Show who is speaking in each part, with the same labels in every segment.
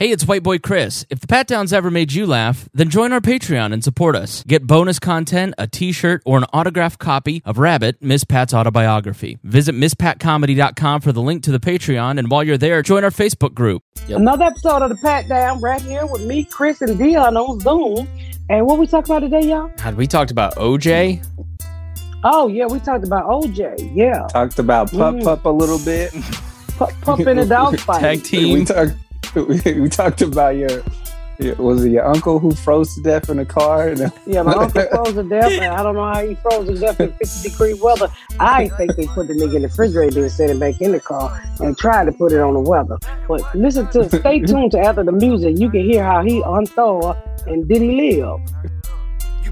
Speaker 1: Hey, it's White Boy Chris. If the Pat Downs ever made you laugh, then join our Patreon and support us. Get bonus content, a t shirt, or an autographed copy of Rabbit, Miss Pat's autobiography. Visit MissPatComedy.com for the link to the Patreon, and while you're there, join our Facebook group.
Speaker 2: Another episode of the Pat Down right here with me, Chris, and Dion on Zoom. And what we talking about today, y'all?
Speaker 1: God, we talked about OJ.
Speaker 2: Oh yeah, we talked about OJ. Yeah,
Speaker 3: Talked about pup
Speaker 2: Mm.
Speaker 3: pup a little bit.
Speaker 2: Pup, pup in a dog fight.
Speaker 1: Tag
Speaker 3: We
Speaker 1: team.
Speaker 3: We, talked about your, your. Was it your uncle who froze to death in a car?
Speaker 2: Yeah, my uncle froze to death, and I don't know how he froze to death in 50 degree weather. I think they put the nigga in the refrigerator and set it back in the car and tried to put it on the weather. But listen to, stay tuned to after the music. You can hear how he unthawed and did he live.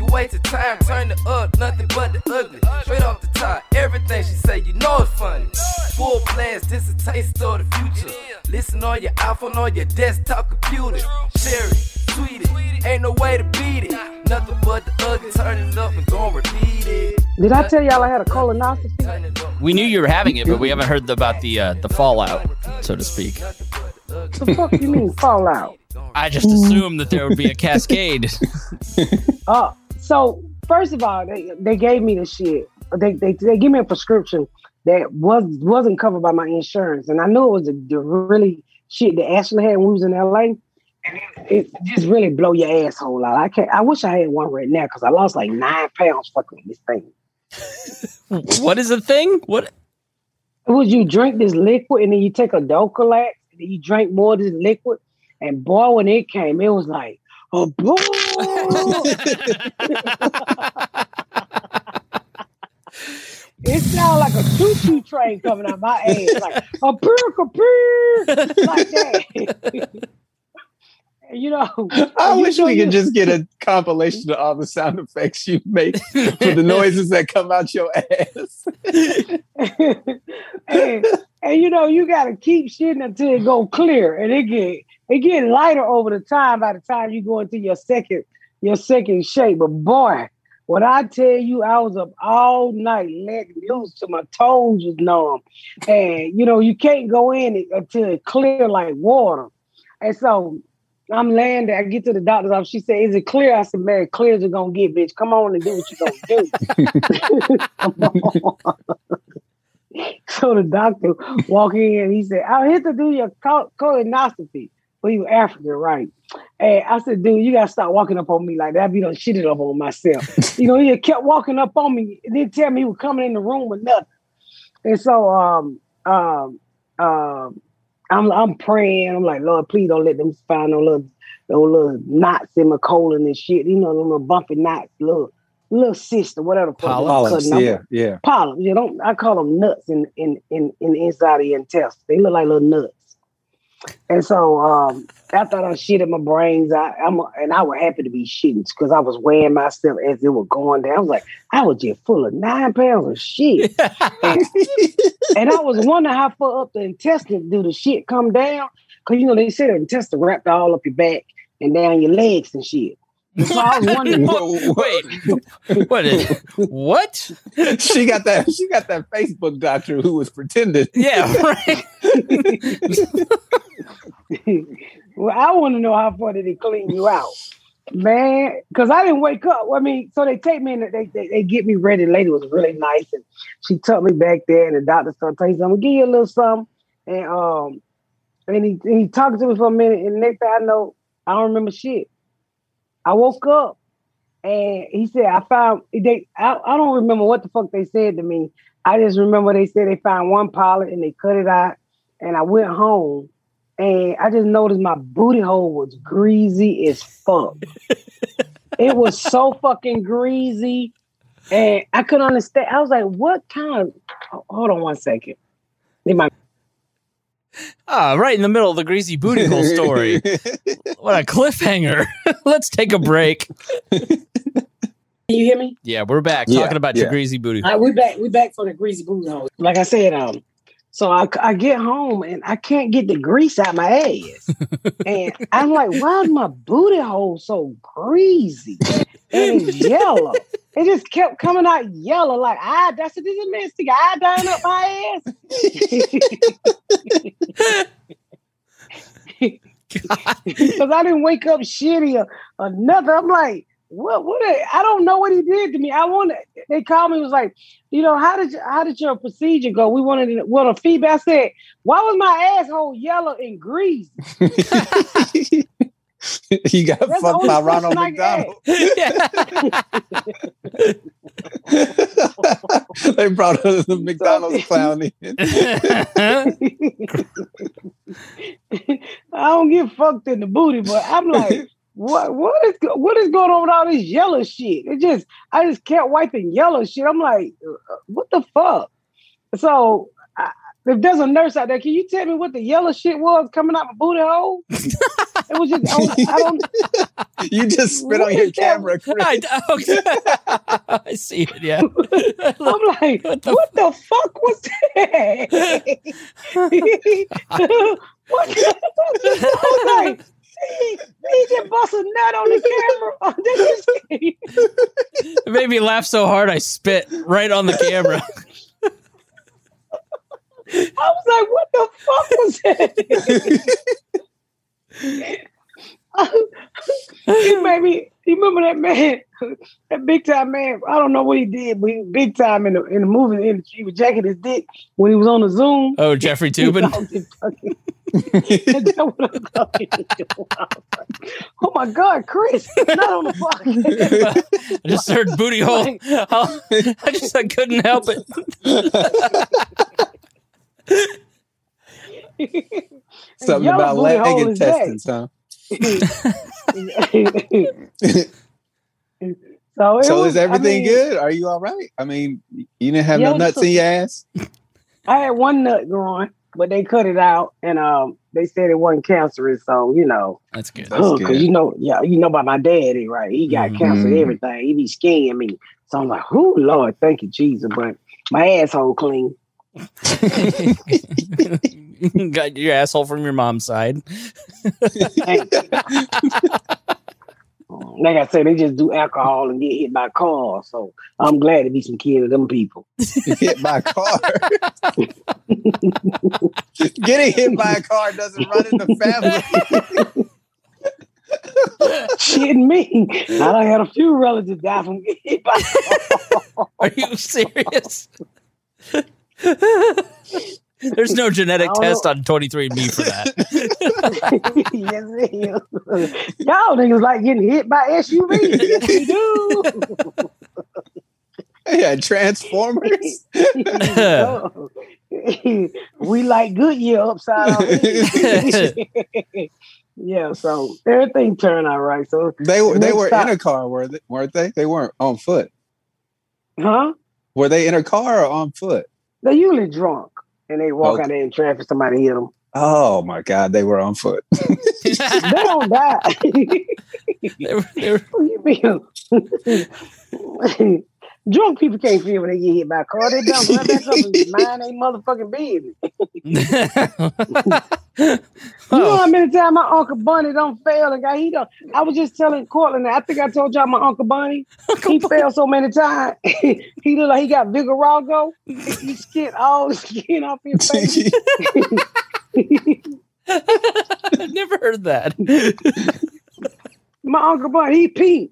Speaker 4: You wasted time, turn it up, nothing but the ugly. Straight off the top, everything she say, you know it's funny. Full blast, this a taste of the future. Listen on your iPhone, on your desktop computer. Share it, tweet it, ain't no way to beat it. Nothing but the ugly, turn it up and gon' repeat it.
Speaker 2: Did I tell y'all I had a colonoscopy?
Speaker 4: Turn it up.
Speaker 1: We knew you were having it, but we haven't heard about the uh, the fallout, so to speak.
Speaker 2: What the fuck you mean fallout?
Speaker 1: I just assumed that there would be a cascade.
Speaker 2: Uh, so first of all, they, they gave me the shit. They, they they gave me a prescription that was wasn't covered by my insurance, and I knew it was the, the really shit that Ashley had when we was in LA. And it, it just really blow your asshole out. I can't. I wish I had one right now because I lost like nine pounds fucking this thing.
Speaker 1: what is the thing? What?
Speaker 2: It was you drink this liquid and then you take a Dulcolax and then you drink more of this liquid, and boy, when it came, it was like a boy. It sounded like a choo-choo train coming out my ass, like a purr, a like that. You know,
Speaker 3: I
Speaker 2: you
Speaker 3: wish
Speaker 2: know
Speaker 3: we
Speaker 2: you-
Speaker 3: could just get a compilation of all the sound effects you make for the noises that come out your ass.
Speaker 2: and, and you know, you gotta keep shitting until it go clear, and it get it get lighter over the time. By the time you go into your second your second shake, but boy, when I tell you, I was up all night, letting loose till my toes was numb, and you know, you can't go in it until it clear like water, and so. I'm laying there. I get to the doctor's office. She said, "Is it clear?" I said, "Man, clear as it gonna get, bitch. Come on and do what you gonna do." So the doctor walk in, he said, I'm here to do your col- colonoscopy. Well, you African, right? And I said, dude, you gotta stop walking up on me like that. Be done shitted up on myself. you know, he kept walking up on me didn't tell me he was coming in the room with nothing. And so um um um I'm I'm praying. I'm like, Lord, please don't let them find no little no little knots in my colon and shit. You know, little bumpy knots, little little cyst or whatever. the
Speaker 3: Polyps, yeah, yeah.
Speaker 2: polyps. You don't. I call them nuts in in in in the inside of your intestines. They look like little nuts. And so um, after I shit in my brains, I, I'm and I was happy to be shitting because I was weighing myself as it was going down. I was like, I was just full of nine pounds of shit, and, and I was wondering how far up the intestines do the shit come down because you know they say the intestine wrapped all up your back and down your legs and shit. And so I was wondering.
Speaker 1: Wait, what? Is, what?
Speaker 3: she got that. She got that Facebook doctor who was pretending.
Speaker 1: Yeah, right.
Speaker 2: well, I want to know how far did it clean you out, man? Because I didn't wake up. I mean, so they take me and they, they they get me ready. The lady was really nice, and she took me back there, and the doctor started telling me, "I'm gonna give you a little something," and um, and he and he talked to me for a minute, and next thing I know, I don't remember shit. I woke up, and he said, "I found they." I, I don't remember what the fuck they said to me. I just remember they said they found one pilot and they cut it out, and I went home. And I just noticed my booty hole was greasy as fuck. it was so fucking greasy. And I couldn't understand. I was like, what kind of hold on one second. They might
Speaker 1: Ah, right in the middle of the greasy booty hole story. what a cliffhanger. Let's take a break.
Speaker 2: Can you hear me?
Speaker 1: Yeah, we're back
Speaker 3: Yeah,
Speaker 1: talking about
Speaker 3: yeah.
Speaker 1: your greasy booty.
Speaker 2: All right, we back. We back for the greasy booty hole. Like I said, um, so I, I get home and I can't get the grease out my ass, and I'm like, why is my booty hole so greasy and it's yellow? It just kept coming out yellow, like I. That's a this is stick iodine up my ass. Because I didn't wake up shitty or, or nothing. I'm like, what? What? I don't know what he did to me. I want. To. They called me. Was like, you know, how did you, how did your procedure go? We wanted to, want a feedback. I said, why was my asshole yellow and greasy?
Speaker 3: you got
Speaker 2: That's
Speaker 3: fucked by Ronald McDonald. they brought us the McDonald's clown in.
Speaker 2: I don't get fucked in the booty, but I'm like, what? what is what is going on with all this yellow shit? It just I just kept wiping yellow shit. I'm like, uh, what the fuck? So. I, if there's a nurse out there, can you tell me what the yellow shit was coming out my booty hole? It was just I, was, I don't
Speaker 3: You just spit on your camera, Chris.
Speaker 1: I, okay. I see it, yeah.
Speaker 2: I'm like,
Speaker 1: What
Speaker 2: what
Speaker 1: the
Speaker 2: the, fuck was that? what the I was like, he, he just bust a nut on the camera. This
Speaker 1: It made me laugh so hard I spit right on the camera.
Speaker 2: I was like, what the fuck was that? He made me. You remember that man, that big time man? I don't know what he did, but he was big time in the in the movie industry. He was jacking his dick when he was on the Zoom.
Speaker 1: Oh, Jeffrey Toobin.
Speaker 2: That's what I'm talking about. oh my God, Chris, not on the fucking.
Speaker 1: I just heard booty hole. Oh, I just I couldn't help it.
Speaker 3: Something
Speaker 2: Yellow
Speaker 3: about
Speaker 2: booty
Speaker 3: leg
Speaker 2: hole is that.
Speaker 3: intestines, huh?
Speaker 2: so it
Speaker 3: So
Speaker 2: was-
Speaker 3: is everything
Speaker 2: I mean,
Speaker 3: good? Are you all right? I mean, you didn't have
Speaker 2: Yeah,
Speaker 3: no nuts
Speaker 2: just
Speaker 3: in your ass?
Speaker 2: I had one nut growing, but they cut it out, and um, they said it wasn't cancerous. So you know,
Speaker 1: That's good.
Speaker 3: That's
Speaker 2: because you know, yeah, you know about my daddy, right? He got cancer, and
Speaker 3: Mhm.
Speaker 2: everything. He be scaring me. So I'm like, oh Lord, thank you, Jesus. But my asshole clean.
Speaker 1: Got your asshole from your mom's side.
Speaker 2: Like I said, they just do alcohol and get hit by cars. So I'm glad to be some kid of them people.
Speaker 3: hit by a car. Getting hit by a car doesn't run in the family.
Speaker 2: Shit me. I done had a few relatives die from getting hit by cars.
Speaker 1: Are you serious? There's no genetic test
Speaker 2: know.
Speaker 1: on 23andMe for that.
Speaker 2: yes, it is. Y'all niggas like getting hit by SUVs. Yes, we do.
Speaker 3: yeah, Transformers.
Speaker 2: we like Goodyear upside down. yeah, so everything turned out right. So,
Speaker 3: They were they were
Speaker 2: stop.
Speaker 3: in a car, were they, weren't they? They weren't on foot.
Speaker 2: huh?
Speaker 3: Were they in a car or on foot?
Speaker 2: They usually drunk and they walk
Speaker 3: Okay.
Speaker 2: out there in traffic. Somebody hit them.
Speaker 3: Oh my God, they were on foot.
Speaker 2: They don't die.
Speaker 1: They were- they were-
Speaker 2: you mean? Drunk people can't feel when they get hit by a car. They don't up and mind they motherfucking business. You know how many times my Uncle Bunny don't fail and got he don't I was just telling Cortland, I think I told y'all my Uncle Bunny. he failed so many times. he looked like he got Vigarago. He skid all the skin off his face.
Speaker 1: I never heard that.
Speaker 2: my Uncle Bunny, he pink.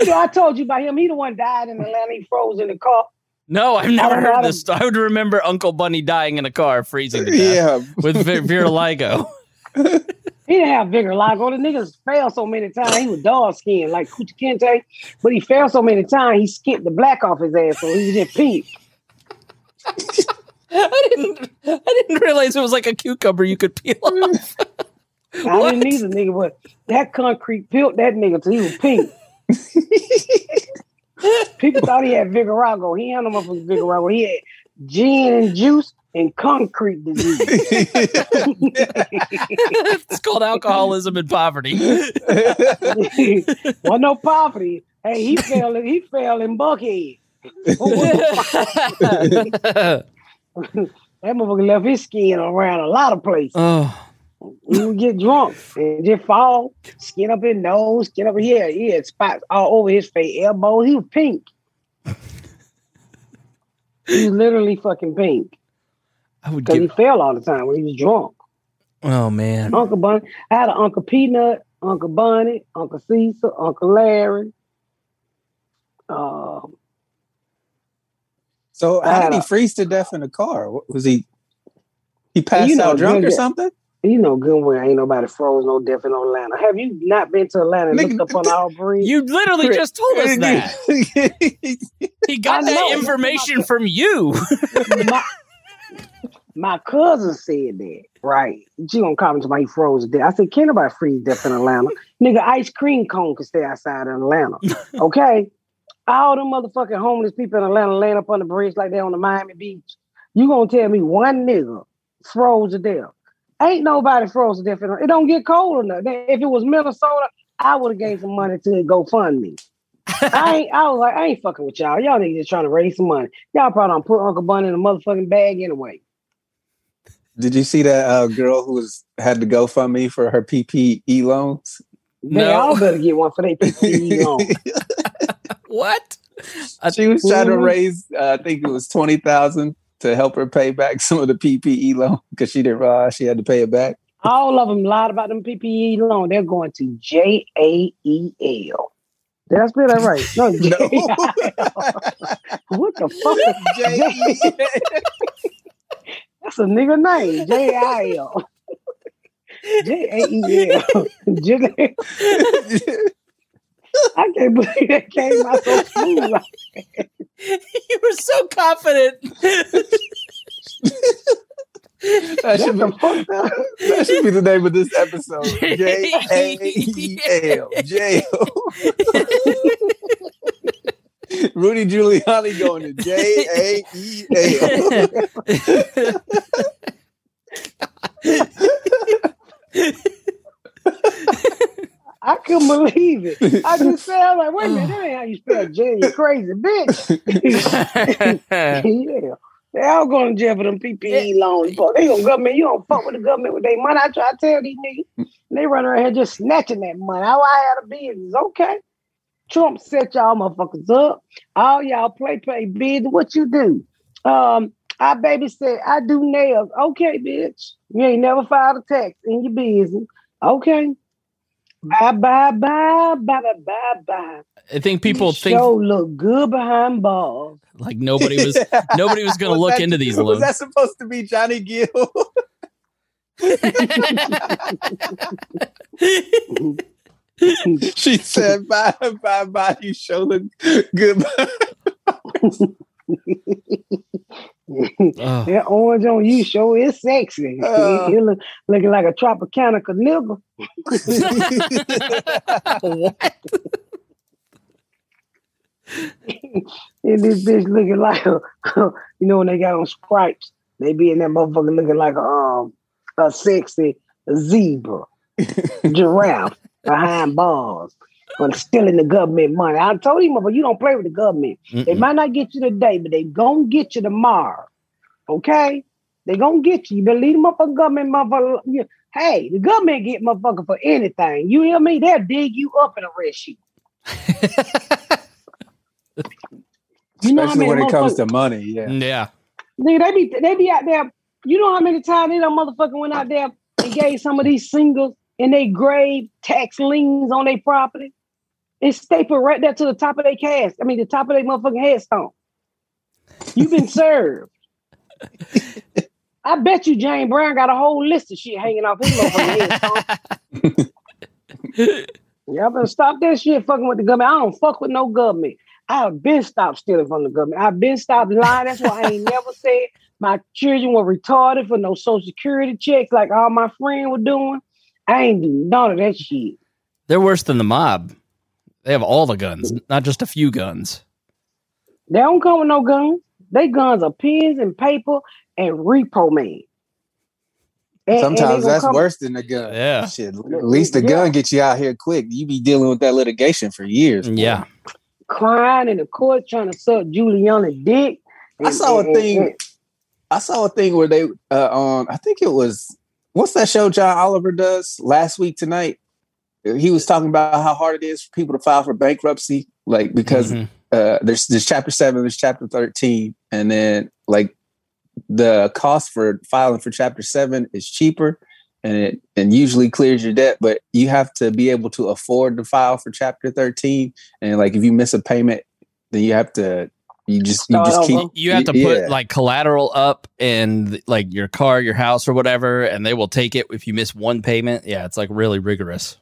Speaker 2: You know, I told you about him. He the one died in Atlanta. He froze in the car.
Speaker 1: No, I've never
Speaker 2: I
Speaker 1: heard
Speaker 2: don't-
Speaker 1: this. I would remember Uncle Bunny dying in a car, freezing to death
Speaker 3: yeah,
Speaker 1: with vi- vitiligo.
Speaker 2: He didn't have Vigarago. The niggas failed so many times. He was dog skinned like Kunta Kinte, but he failed so many times he skipped the black off his ass, so he was just pink.
Speaker 1: I didn't. I didn't realize it was like a cucumber you could peel off.
Speaker 2: I didn't either, nigga, but that concrete built that nigga till he was pink. People thought he had Vigarago. He had no motherfucking Vigarago. He had gin and juice and concrete disease.
Speaker 1: it's called alcoholism and poverty.
Speaker 2: well, no poverty. Hey, he fell. In, he fell in Buckhead. that motherfucker left his skin around a lot of places.
Speaker 1: oh,
Speaker 2: He would get drunk and just fall, skin up his nose, skin up here. He had spots all over his face, elbows. He was pink. he was literally fucking pink
Speaker 1: I would
Speaker 2: because he fell all the time when he was drunk.
Speaker 1: Oh man.
Speaker 2: Uncle Bunny. I had an Uncle Peanut, Uncle Bunny, Uncle Cecil, Uncle Larry. Um,
Speaker 3: So how did he freeze to death in the car? What- Was he he passed
Speaker 2: You know,
Speaker 3: out drunk or
Speaker 2: good-
Speaker 3: something?
Speaker 2: You know good well ain't nobody froze no death in Atlanta. Have you not been to Atlanta and looked up on our bridge?
Speaker 1: You literally just told us that. He got
Speaker 2: I
Speaker 1: that
Speaker 2: know.
Speaker 1: information from you.
Speaker 2: my, my cousin said that, right? She gonna comment to my he froze to death. I said, can't nobody freeze death in Atlanta. Nigga, ice cream cone can stay outside in Atlanta. Okay? All them motherfucking homeless people in Atlanta laying up on the bridge like they on the Miami Beach. You gonna tell me one nigga froze to death. Ain't nobody froze to death. It don't get cold enough. If it was Minnesota, I would have gave some money to GoFundMe. I ain't. I was like, I ain't fucking with y'all. Y'all niggas just trying to raise some money. Y'all probably don't put Uncle Bunny in a motherfucking bag anyway.
Speaker 3: Did you see that uh, girl who was had to go fund me for her PPE loans?
Speaker 2: They
Speaker 1: No.
Speaker 2: all better get one for their PPE loan.
Speaker 1: what?
Speaker 3: she was trying to raise, uh, I think it was twenty thousand to help her pay back some of the PPE loan because she didn't realize she had to pay it back.
Speaker 2: all of them lied about them PPE loan. They're going to J A E L. Did I spell that right? No, J- what the fuck?
Speaker 3: J-
Speaker 2: That's a nigga name. J I L. J A E L. J- I can't believe that came out so smooth.
Speaker 1: You were so confident.
Speaker 3: that, should be, that should be the name of this episode. J A E L. J O. Rudy Giuliani going to J A E L.
Speaker 2: I couldn't believe it. I just said, I'm like, wait a minute, that ain't how you spell J, you crazy bitch. yeah. They all going to jail for them PPE loans. But they gonna government, you don't fuck with the government with their money. I try to tell these niggas. They run around here just snatching that money. How I had a business. Okay. Trump set y'all motherfuckers up. All y'all play, play business. What you do? Um, I baby said, I do nails. Okay, bitch. You ain't never filed a tax in your business. Okay. Bye bye bye bye bye bye bye.
Speaker 1: I think people
Speaker 2: You
Speaker 1: think
Speaker 2: sure look good behind bars.
Speaker 1: like nobody was nobody was going to
Speaker 3: Was
Speaker 1: look
Speaker 3: that-
Speaker 1: into these
Speaker 3: Was
Speaker 1: loans.
Speaker 3: that supposed to be Johnny Gill? she said, "Bye, bye, bye. You show look good."
Speaker 1: Oh.
Speaker 2: that orange on you sure is sexy.
Speaker 3: Uh.
Speaker 2: you look looking like a Tropicana nigga.
Speaker 1: what?
Speaker 2: And this bitch looking like a, you know when they got on stripes, they be in that motherfucker looking like a um a sexy zebra, giraffe behind bars, but stealing the government money. I told him, but you don't play with the government. They
Speaker 1: Mm-mm.
Speaker 2: might not get you today, but they gonna get you tomorrow. Okay? They gonna get you. You better leave them up for government motherfucker. you- Hey, the government get motherfucker for anything. You hear me? They'll dig you up and arrest you. You know how
Speaker 3: Especially
Speaker 2: many
Speaker 3: when it comes to money. Yeah.
Speaker 1: Yeah.
Speaker 2: Nigga, they be they be out there. You know how many times they done motherfucker went out there and gave some of these singles and they grave tax liens on their property and stapled right there to the top of their cast. I mean the top of their motherfucking headstone. You've been served. I bet you James Brown got a whole list of shit hanging off his motherfucking headstone. Y'all better stop that shit fucking with the government. I don't fuck with no government. I've been stopped stealing from the government. I've been stopped lying. That's why I ain't never said my children were retarded for no social security checks like all my friends were doing. I ain't do none of that shit.
Speaker 1: They're worse than the mob. They have all the guns, not just a few guns.
Speaker 2: They don't come with no guns. They guns are pens and paper and repo man. And- and
Speaker 3: Sometimes
Speaker 2: gonna
Speaker 3: that's
Speaker 2: come-
Speaker 3: worse than the gun.
Speaker 1: Yeah.
Speaker 3: Shit, at least the
Speaker 2: Yeah.
Speaker 3: gun gets you out here quick. You be dealing with that litigation for years. boy.
Speaker 1: Yeah.
Speaker 2: crying in the court trying to suck Giuliani's dick.
Speaker 3: I saw a
Speaker 2: And- and-
Speaker 3: thing.
Speaker 2: and-
Speaker 3: I saw a thing where they uh on I think it was what's that show John Oliver does last week tonight? He was talking about how hard it is for people to file for bankruptcy, like because
Speaker 1: Mhm.
Speaker 3: uh there's there's chapter seven, there's chapter thirteen, and then like the cost for filing for chapter seven is cheaper and it and usually clears your debt, but you have to be able to afford to file for chapter 13. And like if you miss a payment, then you have to you just you
Speaker 2: Start
Speaker 3: just keep.
Speaker 1: You have to
Speaker 3: yeah.
Speaker 1: put like collateral up and like your car, your house, or whatever, and they will take it if you miss one payment. Yeah, it's like really rigorous.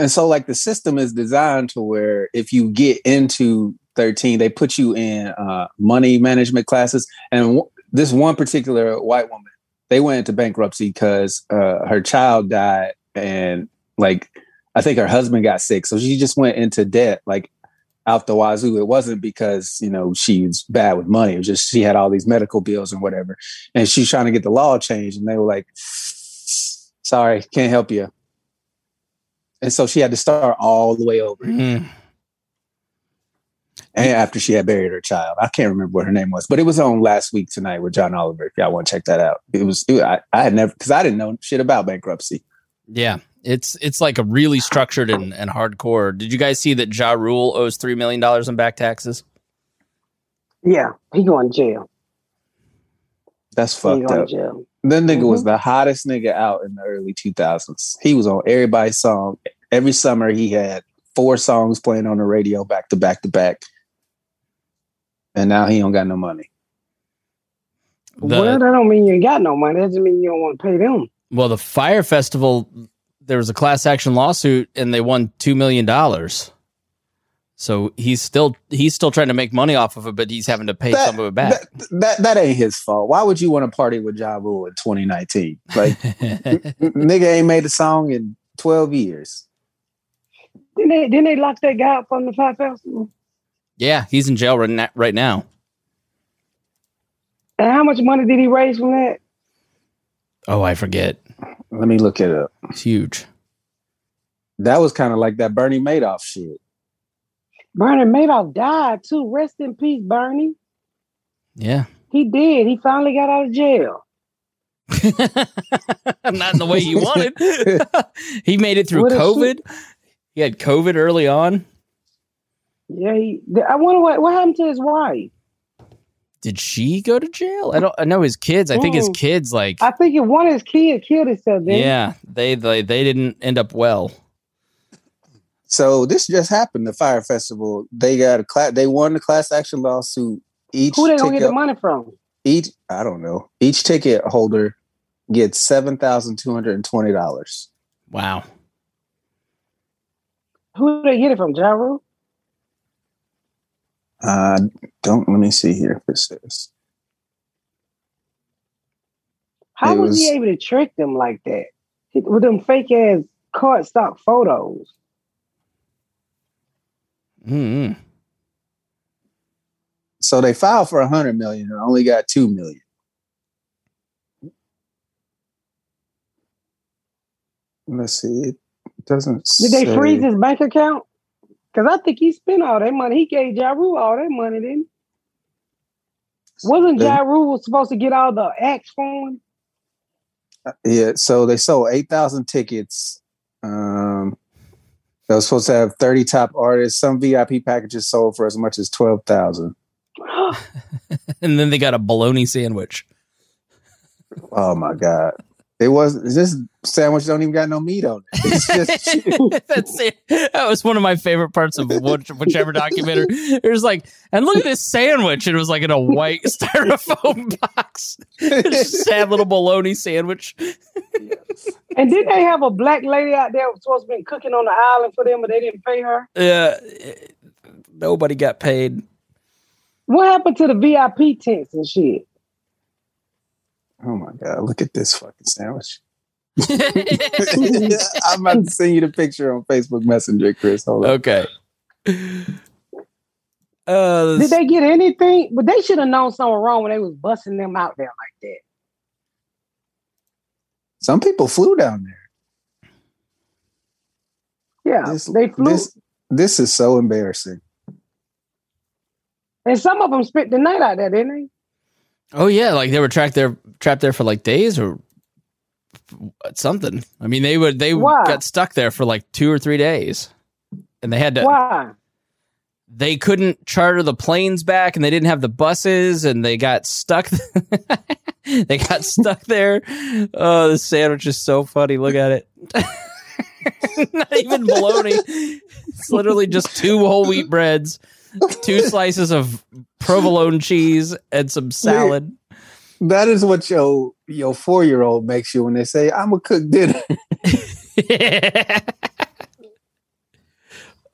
Speaker 3: And so, like, the system is designed to where if you get into 13, they put you in uh, money management classes. And w- this one particular white woman, they went into bankruptcy because uh, her child died. And, like, I think her husband got sick. So she just went into debt, like, out the wazoo. It wasn't because, you know, she was bad with money. It was just she had all these medical bills and whatever. And she's trying to get the law changed. And they were like, sorry, can't help you. And so she had to start all the way over.
Speaker 1: Mm.
Speaker 3: And after she had buried her child, I can't remember what her name was, but it was on last week tonight with John Oliver. If y'all want to check that out, it was. It, I, I had never because I didn't know shit about bankruptcy.
Speaker 1: Yeah, it's it's like a really structured and, and hardcore. Did you guys see that Ja Rule owes three million dollars in back taxes?
Speaker 2: Yeah, he going to jail.
Speaker 3: That's
Speaker 2: He
Speaker 3: fucked
Speaker 2: going
Speaker 3: up.
Speaker 2: to jail.
Speaker 3: That nigga was
Speaker 2: Mhm.
Speaker 3: the hottest nigga out in the early 2000s. He was on everybody's song every summer. He had four songs playing on the radio back to back to back, and now he don't got no money.
Speaker 2: well, that don't mean you ain't got no money. That doesn't mean you don't want to pay them.
Speaker 1: well, the Fyre Festival, there was a class action lawsuit, and they won two million dollars. So he's still he's still trying to make money off of it, but he's having to pay
Speaker 3: That-
Speaker 1: some of it back.
Speaker 3: That, that that ain't his fault. Why would you want to party with Ja Rule in 2019? Like nigga ain't made a song in 12 years.
Speaker 2: Didn't they, didn't they lock that guy up from the Fyre Festival?
Speaker 1: yeah, he's in jail right, na- right now.
Speaker 2: And how much money did he raise from that?
Speaker 1: Oh, I forget.
Speaker 3: Let me look it up.
Speaker 1: It's huge.
Speaker 3: That was kind of like that Bernie Madoff shit.
Speaker 2: Bernie Madoff died too. Rest in peace, Bernie.
Speaker 1: Yeah.
Speaker 2: He did. He finally got out of jail.
Speaker 1: Not in the way you wanted. he made it through
Speaker 2: What
Speaker 1: COVID. He had COVID early on.
Speaker 2: Yeah, he, I wonder what, what happened to his wife.
Speaker 1: Did she go to jail? I don't. I know his kids. I think his
Speaker 2: Mm.
Speaker 1: kids like.
Speaker 2: I think one of his kids killed himself,
Speaker 1: yeah, they, they they didn't end up well.
Speaker 3: So this just happened. The Fyre Festival. They got a class. They won the class action lawsuit. Each
Speaker 2: who they gonna get the money from?
Speaker 3: each I don't know. Each ticket holder gets seven thousand two hundred and twenty dollars.
Speaker 1: Wow.
Speaker 2: Who do they get it from? Jaru?
Speaker 3: Uh, don't let me see here if it says.
Speaker 2: How
Speaker 3: It
Speaker 2: was, he able to trick them like that with them fake ass card stock photos?
Speaker 1: Mm
Speaker 3: So they filed for a hundred million and only got two million. Let's see. It doesn't.
Speaker 2: Did they
Speaker 3: say-
Speaker 2: freeze his bank account? Because I think he spent all that money. He gave Jaru all that money, didn't he? Wasn't Jaru was supposed to get all the acts for him?
Speaker 3: Yeah, so they sold eight thousand tickets. Um, they were supposed to have thirty top artists. Some VIP packages sold for as much as twelve thousand.
Speaker 1: And then they got a bologna sandwich.
Speaker 3: Oh my god! It was this sandwich don't even got no meat on it. It's just
Speaker 1: That's it. That was one of my favorite parts of which, whichever documentary. It was like, and look at this sandwich. It was like in a white styrofoam box. Sad little bologna sandwich.
Speaker 2: And didn't they have a black lady out there who was supposed to be cooking on the island for them, but they didn't pay her?
Speaker 1: Yeah. nobody got paid.
Speaker 2: What happened to the VIP tents and shit?
Speaker 3: Oh my god! Look at this fucking sandwich. I'm about to send you the picture on Facebook Messenger, Chris. Hold on.
Speaker 1: okay. Uh,
Speaker 2: Did they get anything? But they should have known something wrong when they was busting them out there like that.
Speaker 3: Some people flew down there.
Speaker 2: Yeah,
Speaker 3: This,
Speaker 2: they flew,
Speaker 3: this, this is so embarrassing.
Speaker 2: and some of them spent the night out there, didn't they?
Speaker 1: Oh yeah, like they were trapped there, trapped there for like days or something. I mean, they would they
Speaker 2: Why?
Speaker 1: got stuck there for like two or three days, and they had to.
Speaker 2: Why?
Speaker 1: They couldn't charter the planes back, and they didn't have the buses, and they got stuck. they got stuck there. Oh, the sandwich is so funny. Look at it. Not even bologna. It's literally just two whole wheat breads, two slices of provolone cheese, and some salad.
Speaker 3: That is what your your four year old makes you when they say, "I'm gonna cook dinner."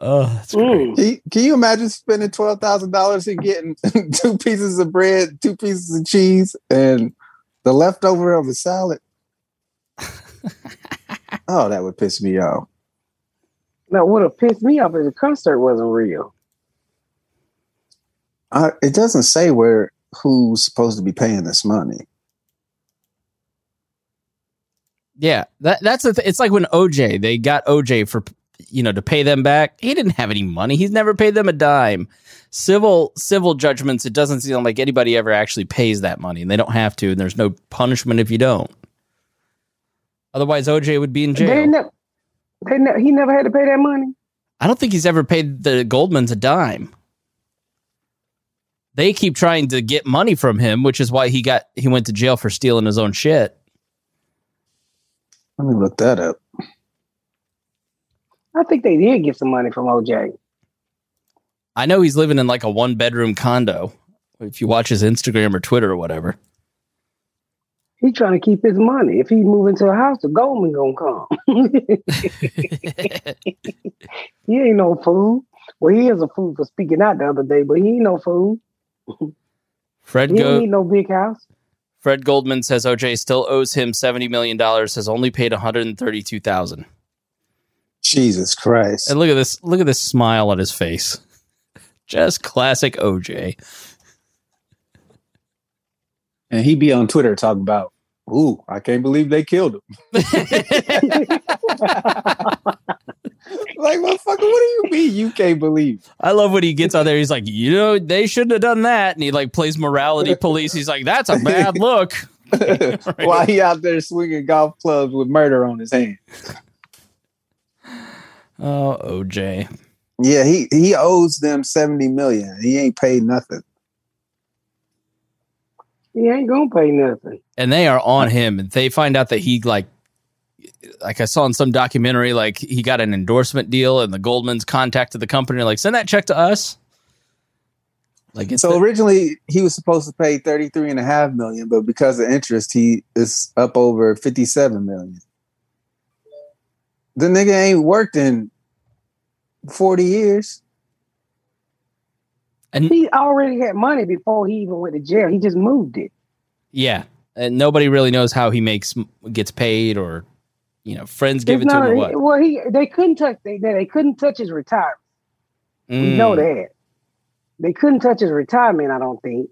Speaker 1: oh, that's great.
Speaker 2: Mm.
Speaker 3: Can you, can you imagine spending twelve thousand dollars and getting two pieces of bread, two pieces of cheese, and the leftover of a salad? oh, that would piss me off.
Speaker 2: Now, what would have pissed me off if the concert wasn't real.
Speaker 3: I, it doesn't say where who's supposed to be paying this money.
Speaker 1: Yeah, that that's the. Th- it's like when OJ they got OJ for you know to pay them back. He didn't have any money. He's never paid them a dime. Civil civil judgments. It doesn't seem like anybody ever actually pays that money, and they don't have to. And there's no punishment if you don't. Otherwise, OJ would be in
Speaker 2: They
Speaker 1: jail.
Speaker 2: they ne- he never had to pay that money.
Speaker 1: I don't think he's ever paid the Goldmans a dime. They keep trying to get money from him, which is why he got he went to jail for stealing his own shit.
Speaker 3: Let me look that up.
Speaker 2: I think they did get some money from OJ.
Speaker 1: I know he's living in like a one bedroom condo. If you watch his Instagram or Twitter or whatever.
Speaker 2: He's trying to keep his money. If he move into a house, the Goldman gonna come. he ain't no fool. Well, he is a fool for speaking out the other day, but he ain't no fool.
Speaker 1: Fred
Speaker 2: He
Speaker 1: Go-
Speaker 2: need no big house.
Speaker 1: Fred Goldman says OJ still owes him seventy million dollars. Has only paid one hundred and thirty two thousand.
Speaker 3: Jesus Christ.
Speaker 1: And look at this! Look at this smile on his face. Just classic OJ.
Speaker 3: And he be on Twitter talking about, ooh, I can't believe they killed him. like, motherfucker, what do you mean you can't believe?
Speaker 1: I love when he gets out there. He's like, you know, they shouldn't have done that, and he like plays morality police. He's like, that's a bad look.
Speaker 3: While he out there swinging golf clubs with murder on his hand.
Speaker 1: Oh, OJ.
Speaker 3: Yeah, he he owes them 70 million. He ain't paid nothing.
Speaker 2: he ain't gonna pay nothing.
Speaker 1: and they are on him and they find out that he like like I saw in some documentary like he got an endorsement deal and the Goldmans contacted the company like send that check to us like it's
Speaker 3: So
Speaker 1: the-
Speaker 3: originally he was supposed to pay 33 and a half million, but because of interest, he is up over 57 million. The nigga ain't worked in 40 years.
Speaker 1: and
Speaker 2: He already had money before he even went to jail. He just moved it.
Speaker 1: yeah and nobody really knows how he makes gets paid or you know friends give it to him or what
Speaker 2: Well, he they couldn't touch they they couldn't touch his retirement. We
Speaker 1: Mm.
Speaker 2: know that. They couldn't touch his retirement, I don't think.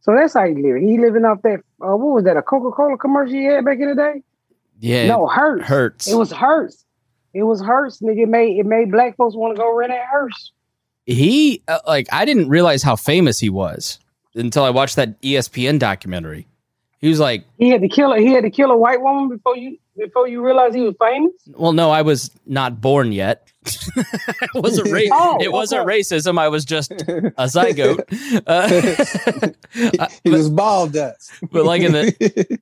Speaker 2: So that's how he living. He living off that uh, what was that, a Coca-Cola commercial he had back in the day?
Speaker 1: yeah
Speaker 2: no, Hertz.
Speaker 1: hurts
Speaker 2: It was Hertz. It was Hertz, nigga. It made it made black folks want to go rent at Hertz.
Speaker 1: he uh, like I didn't realize how famous he was until I watched that ESPN documentary he was like
Speaker 2: He had to kill a he had to kill a white woman before you before you realized he was famous.
Speaker 1: Well, no, I was not born yet. it wasn't ra-
Speaker 2: Oh,
Speaker 1: it wasn't
Speaker 2: okay.
Speaker 1: racism. I was just a zygote. Uh,
Speaker 3: he
Speaker 1: but,
Speaker 3: was bald dust.
Speaker 1: but like in the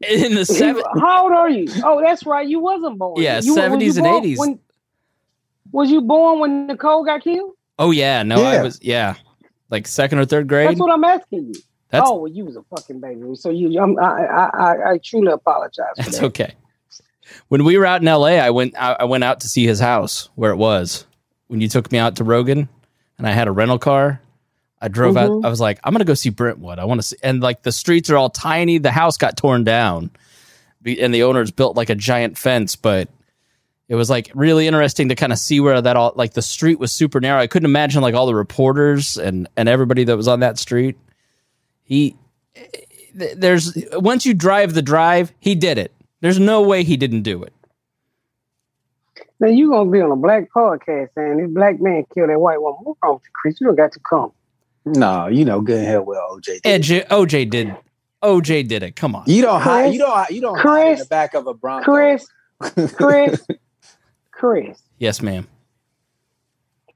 Speaker 1: in the
Speaker 2: He-
Speaker 1: seven,
Speaker 2: how old are you? Oh, that's right. You wasn't born.
Speaker 1: Yeah,
Speaker 2: You- was
Speaker 1: 70s and 80s.
Speaker 2: when- was you born when Nicole got killed?
Speaker 1: oh yeah, no, I was yeah, like second or third grade.
Speaker 2: That's what I'm asking you.
Speaker 1: That's
Speaker 2: oh, well, you was a fucking baby. So you, I'm, I, I, I, truly apologize
Speaker 1: that's
Speaker 2: that.
Speaker 1: okay. When we were out in L.A., I went I, I went out to see his house where it was. When you took me out to Rogan, and I had a rental car. I drove
Speaker 2: Mhm.
Speaker 1: out. I was like, I'm gonna go see Brentwood. I want to see, and like the streets are all tiny. The house got torn down, and the owners built like a giant fence. But it was like really interesting to kind of see where that all like the street was super narrow. I couldn't imagine like all the reporters and and everybody that was on that street. He there's once you drive the drive, he did it. There's no way he didn't do it.
Speaker 2: Now you gonna be on a black podcast saying this black man killed that white woman. What's wrong with you, Chris? You don't got to come.
Speaker 3: No, you know good and hell well OJ. Did.
Speaker 1: Edge, OJ did. OJ did it. Come on.
Speaker 3: You don't hide. You don't. You don't hide in
Speaker 2: Chris,
Speaker 3: the back of a Bronco.
Speaker 2: Chris, Chris, Chris.
Speaker 1: Yes, ma'am.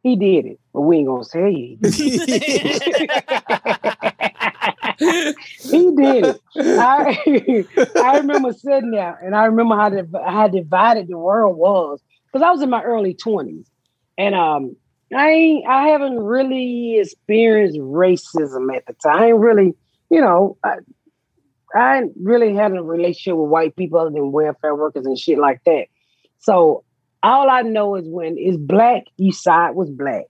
Speaker 2: He did it, but we ain't gonna say he did. he did. I I remember sitting there, and I remember how div- how divided the world was because I was in my early twenties, and um, I ain't, I haven't really experienced racism at the time. I ain't really, you know, I, I really had a relationship with white people other than welfare workers and shit like that. So all I know is when it's black, you side was black.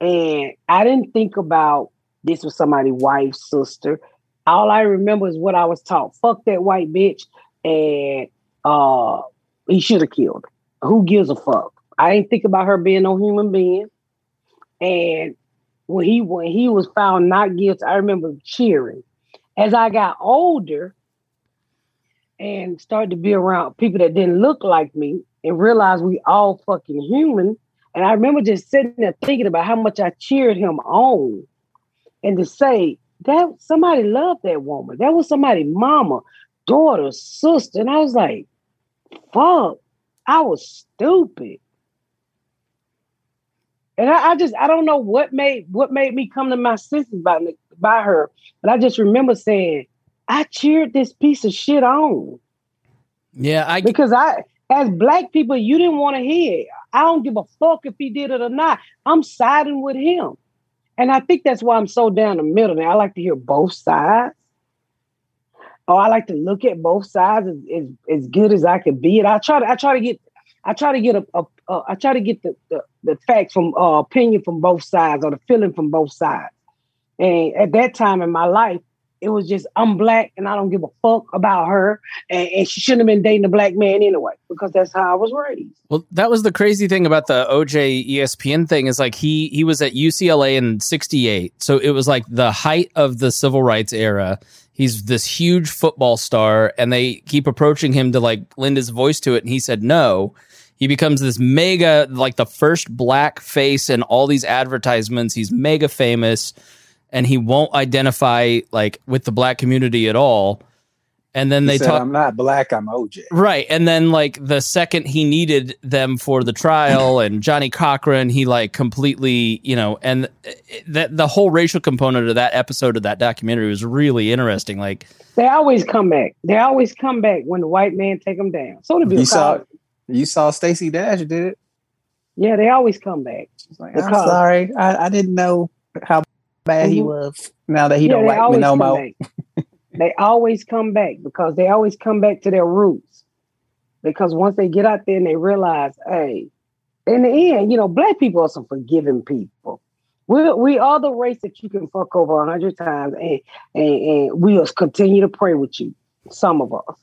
Speaker 2: And I didn't think about this was somebody's wife, sister. All I remember is what I was taught. Fuck that white bitch. And uh he should have killed her. Who gives a fuck? I didn't think about her being no human being. And when he when he was found not guilty, I remember cheering. As I got older and started to be around people that didn't look like me and realized we all fucking human. And I remember just sitting there thinking about how much I cheered him on and to say that somebody loved that woman. That was somebody's mama, daughter, sister. And I was like, fuck, I was stupid. And I, I just I don't know what made what made me come to my senses by by her, but I just remember saying I cheered this piece of shit on
Speaker 1: Yeah, I
Speaker 2: because I as black people you didn't want to hear. I don't give a fuck if he did it or not. I'm siding with him, and I think that's why I'm so down the middle. Now I like to hear both sides. Oh, I like to look at both sides as, as, as good as I can be, and I try to I try to get I try to get a, a, a I try to get the, the, the facts from uh, opinion from both sides or the feeling from both sides. And at that time in my life, it was just I'm black and I don't give a fuck about her, and, and she shouldn't have been dating a black man anyway because that's how I was raised.
Speaker 1: Well, that was the crazy thing about the OJ ESPN thing is like he he was at UCLA in 68. So it was like the height of the civil rights era. He's this huge football star and they keep approaching him to like lend his voice to it and he said no. He becomes this mega like the first black face in all these advertisements. He's mega famous and he won't identify like with the black community at all. And then
Speaker 3: He
Speaker 1: they
Speaker 3: said,
Speaker 1: talk
Speaker 3: I'm not black. I'm OJ.
Speaker 1: Right. And then like the second he needed them for the trial and Johnnie Cochran, he like completely, you know, and uh, that the whole racial component of that episode of that documentary was really interesting. Like
Speaker 2: They always come back. They always come back when the white man take them down. So did Bill
Speaker 3: You saw you saw Stacey Dash did it.
Speaker 2: Yeah, they always come back.
Speaker 3: Like, I'm sorry, I, I didn't know how bad he
Speaker 2: Mhm.
Speaker 3: was. Now that he
Speaker 2: yeah,
Speaker 3: don't like me no more.
Speaker 2: they always come back because they always come back to their roots. Because once they get out there and they realize, hey, in the end, you know, black people are some forgiving people. We we are the race that you can fuck over a hundred times, and, and and we'll continue to pray with you. Some of us.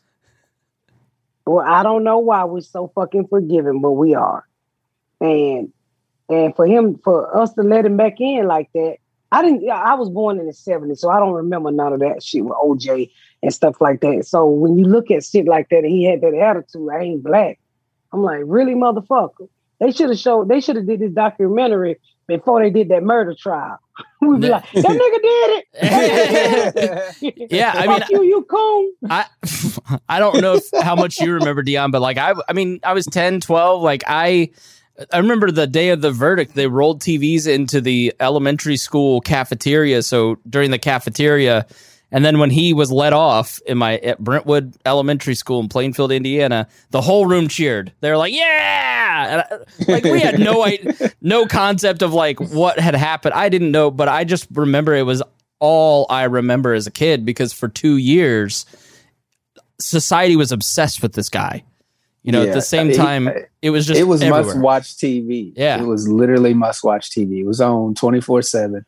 Speaker 2: Well, I don't know why we're so fucking forgiving, but we are. And and for him, for us to let him back in like that, I didn't. I was born in the '70s, so I don't remember none of that shit with OJ and stuff like that. So when you look at shit like that, and he had that attitude, I ain't black. I'm like, really, motherfucker? They should have showed. They should have did this documentary before they did that murder trial. We'd be like, that nigga did it.
Speaker 1: Yeah, I mean-
Speaker 2: you, you coon.
Speaker 1: I I don't know if, how much you remember Dion, but like I I mean I was 10, 12, like I I remember the day of the verdict they rolled TVs into the elementary school cafeteria so during the cafeteria and then when he was let off in my at Brentwood Elementary School in Plainfield, Indiana, the whole room cheered. They're like, "Yeah!" I, like we had no no concept of like what had happened. I didn't know, but I just remember it was all I remember as a kid because for 2 years society was obsessed with this guy. You know, at the same
Speaker 3: he-
Speaker 1: time, it was just
Speaker 3: it was
Speaker 1: everywhere.
Speaker 3: must watch TV.
Speaker 1: Yeah.
Speaker 3: It was literally must watch TV. It was on 24 7.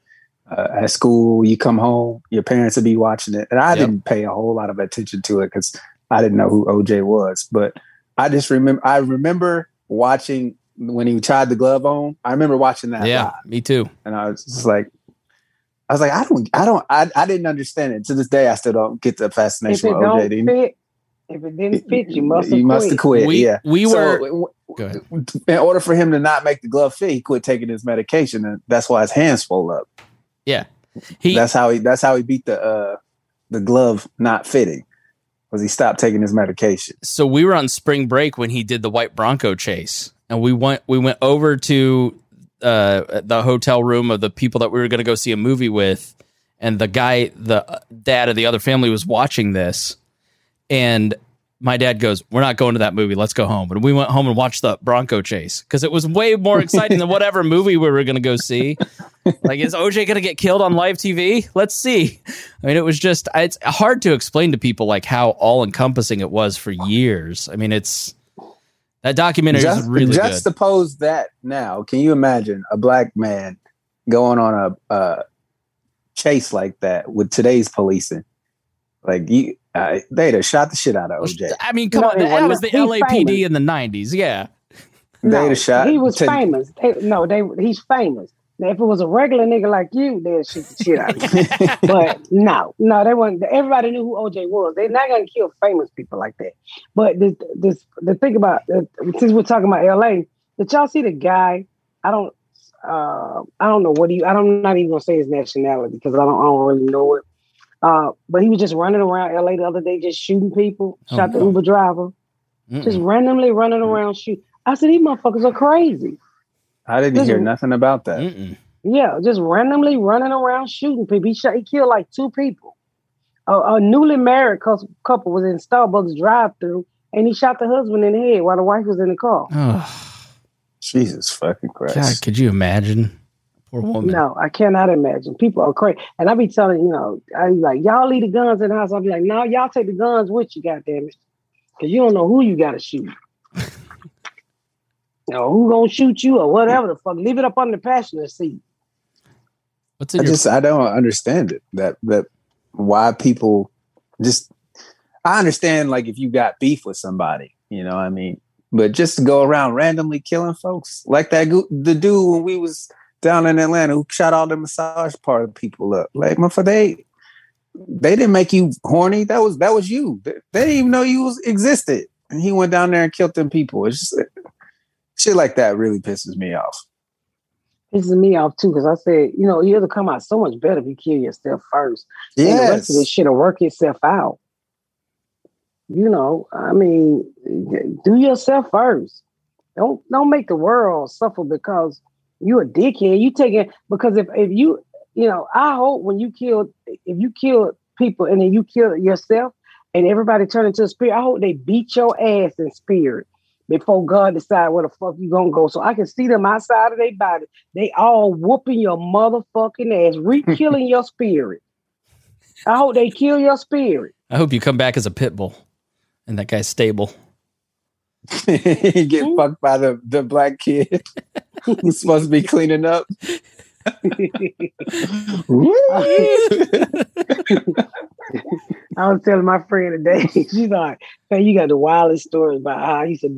Speaker 3: Uh, at school, you come home, your parents would be watching it. And I
Speaker 1: Yep.
Speaker 3: didn't pay a whole lot of attention to it because I didn't know who OJ was. But I just remember I remember watching when he tied the glove on. I remember watching that.
Speaker 1: Yeah,
Speaker 3: live,
Speaker 1: me too.
Speaker 3: and I was just like, I was like, I don't, I don't, I, I didn't understand it. To this day, I still don't get the fascination
Speaker 2: it
Speaker 3: with
Speaker 2: don't
Speaker 3: OJ.
Speaker 2: Fit, if it didn't fit, you must have
Speaker 3: you must have
Speaker 2: quit.
Speaker 3: quit.
Speaker 1: We-
Speaker 3: yeah,
Speaker 1: we were-
Speaker 3: w-
Speaker 1: Go ahead.
Speaker 3: in order for him to not make the glove fit, he quit taking his medication, and that's why his hands swelled up.
Speaker 1: Yeah, he.
Speaker 3: that's how he. That's how he beat the uh the glove not fitting. Was he stopped taking his medication?
Speaker 1: so we were on spring break when he did the white Bronco chase, and we went we went over to uh, the hotel room of the people that we were going to go see a movie with, and the guy, the dad of the other family, was watching this, and my dad goes, "We're not going to that movie. Let's go home." And we went home and watched the Bronco chase because it was way more exciting than whatever movie we were going to go see. Like, is OJ going to get killed on live TV? Let's see. I mean, it was just it's hard to explain to people like how all encompassing it was for years. I mean, it's that documentary is
Speaker 3: Just,
Speaker 1: really good.
Speaker 3: juxtapose that now. Can you imagine a black man going on a, a chase like that with today's policing? Like you, uh, they'd have shot the shit out of OJ.
Speaker 1: I mean, come
Speaker 2: No,
Speaker 1: on, that
Speaker 2: wasn't.
Speaker 1: the
Speaker 2: He's
Speaker 1: LAPD
Speaker 2: famous.
Speaker 1: in the '90s. Yeah,
Speaker 3: They'd have shot.
Speaker 2: He was
Speaker 3: to-
Speaker 2: famous. They, no, they he's famous. Now, if it was a regular nigga like you, they'd shoot the shit out of you. but no, no, they weren't. Everybody knew who OJ was. They're not gonna kill famous people like that. But the this the thing about uh, since we're talking about LA, did y'all see the guy? I don't. Uh, I don't know what he. I don't, I'm not even gonna say his nationality because I don't. I don't really know it. Uh, but he was just running around LA the other day, just shooting people.
Speaker 1: Oh,
Speaker 2: shot the
Speaker 1: no.
Speaker 2: Uber driver, just
Speaker 1: Mm-mm.
Speaker 2: randomly running around shoot. I said these motherfuckers are crazy.
Speaker 3: I didn't
Speaker 2: This-
Speaker 3: hear nothing about that.
Speaker 1: Mm-mm.
Speaker 2: Yeah, just randomly running around shooting people. He shot. He killed like two people. A, a newly married couple was in Starbucks drive-through, and he shot the husband in the head while the wife was in the car.
Speaker 1: Oh,
Speaker 3: Jesus fucking Christ!
Speaker 1: God, could you imagine? Poor woman.
Speaker 2: No, I cannot imagine. People are crazy, and I be telling you know, I be like, y'all leave the guns in the house. I'll be like, no, y'all take the guns with you, goddamn it, because you don't know who you got to shoot. you know who gonna shoot you or whatever the fuck. Leave it up on the passenger seat.
Speaker 1: What's in
Speaker 3: I
Speaker 1: your
Speaker 3: just I don't understand it. That that why people just I understand like if you got beef with somebody, you know what I mean. But just to go around randomly killing folks like that the dude when we was down in Atlanta who shot all the massage parlor people up. Like motherfucker, they they didn't make you horny. That was that was you. They, they didn't even know you was existed. And he went down there and killed them people. It's just shit like that really pisses me off.
Speaker 2: pisses me off too because I said, you know, you'll come out so much better if you kill yourself first. And the rest of this shit will work itself out. You know, I mean, do yourself first. Don't don't make the world suffer because you a dickhead. You take it because if if you you know, I hope when you kill if you kill people and then you kill yourself and everybody turn into a spirit, I hope they beat your ass in spirit before God decide where the fuck you gonna go. So I can see them outside of their body. They all whooping your motherfucking ass, re-killing your spirit. I hope they kill your spirit.
Speaker 1: I hope you come back as a pit bull, and that guy's stable.
Speaker 3: He get
Speaker 2: Hmm?
Speaker 3: fucked by the, the black kid who's supposed to be cleaning up.
Speaker 2: I was telling my friend today, she's like, hey, you got the wildest stories about how he said,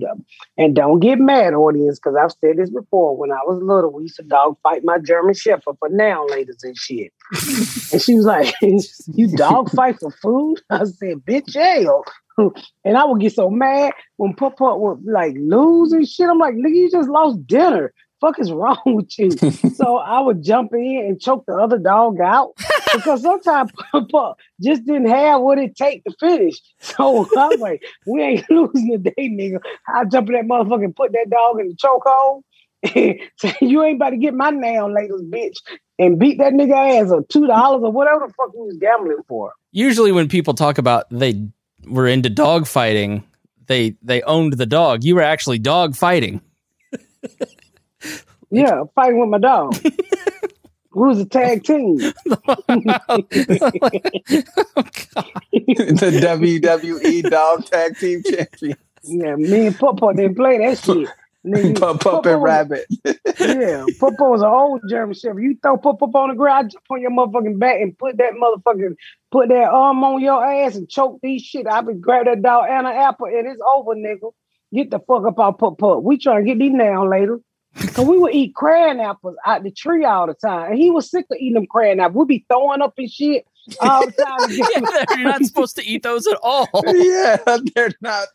Speaker 2: and don't get mad, audience, because I've said this before. When I was little, we used to dog fight my German Shepherd for Now Laters and shit. and she was like, you dog fight for food? I said, bitch, hell. And I would get so mad when Pup Pup would like lose and shit. I'm like, nigga, you just lost dinner. Fuck is wrong with you? so I would jump in and choke the other dog out because sometimes Pup just didn't have what it take to finish. So I'm like, we ain't losing the day, nigga. I jump in that motherfucker and put that dog in the chokehold. say, you ain't about to get my Now Laters, bitch, and beat that nigga ass or two dollars or whatever the fuck he was gambling for.
Speaker 1: Usually, when people talk about they were into dog fighting, they they owned the dog. You were actually dog fighting.
Speaker 2: Yeah, fighting with my dog. we was a tag team.
Speaker 3: the WWE Dog Tag Team Champion.
Speaker 2: Yeah, me and Papa didn't play that shit. Nigga,
Speaker 3: Pup Pup and
Speaker 2: was-
Speaker 3: Rabbit.
Speaker 2: Yeah, Papa was an old German Shepherd. You throw Papa on the ground, I jump on your motherfucking back and put that motherfucking, put that arm on your ass and choke these shit. I would grab that dog and an apple and it's over, nigga. Get the fuck up our pup pup. We trying to get these Now Later. Cause we would eat crayon apples out the tree all the time. And he was sick of eating them crayon apples. We'd be throwing up and shit all the time.
Speaker 1: yeah, you're not supposed to eat those at all.
Speaker 3: yeah, they're not.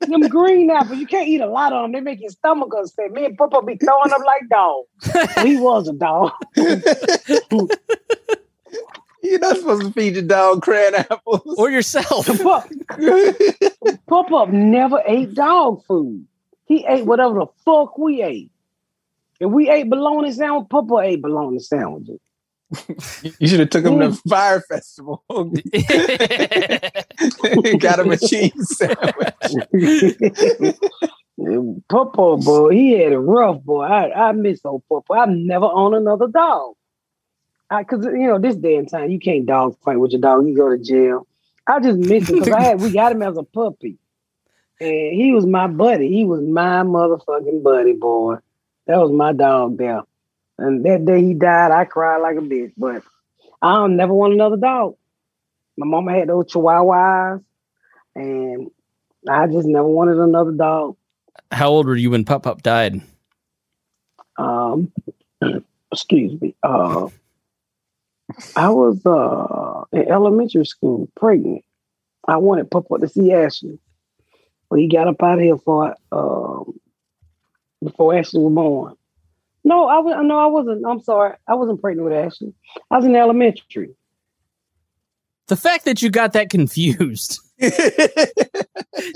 Speaker 2: them green apples, you can't eat a lot of them. They make your stomach upset. Me and Papa be throwing up like dogs. he was a dog.
Speaker 3: You're not supposed to feed your dog crayon apples.
Speaker 1: Or yourself.
Speaker 2: Papa never ate dog food. He ate whatever the fuck we ate. If we ate bologna sandwich, Papa ate bologna sandwiches.
Speaker 3: You should have took him to mm. Fyre Festival. Got him a cheese sandwich.
Speaker 2: Papa, boy, he had a rough boy. I, I miss old Papa. I've never own another dog. I because, you know, this day and time, you can't dog fight with your dog. You go to jail. I just miss him because I had, we got him as a puppy. And he was my buddy. He was my motherfucking buddy, boy. That was my dog there. And that day he died, I cried like a bitch. But I don't never want another dog. My mama had those chihuahuas, and I just never wanted another dog.
Speaker 1: How old were you when Pup Pup died?
Speaker 2: Um, excuse me. Uh, I was uh in elementary school, pregnant. I wanted Pup Pup to see Ashley, but he got up out of here for um before Ashley was born. No, I was no, I wasn't. I'm sorry, I wasn't pregnant with Ashley. I was in elementary.
Speaker 1: The fact that you got that confused.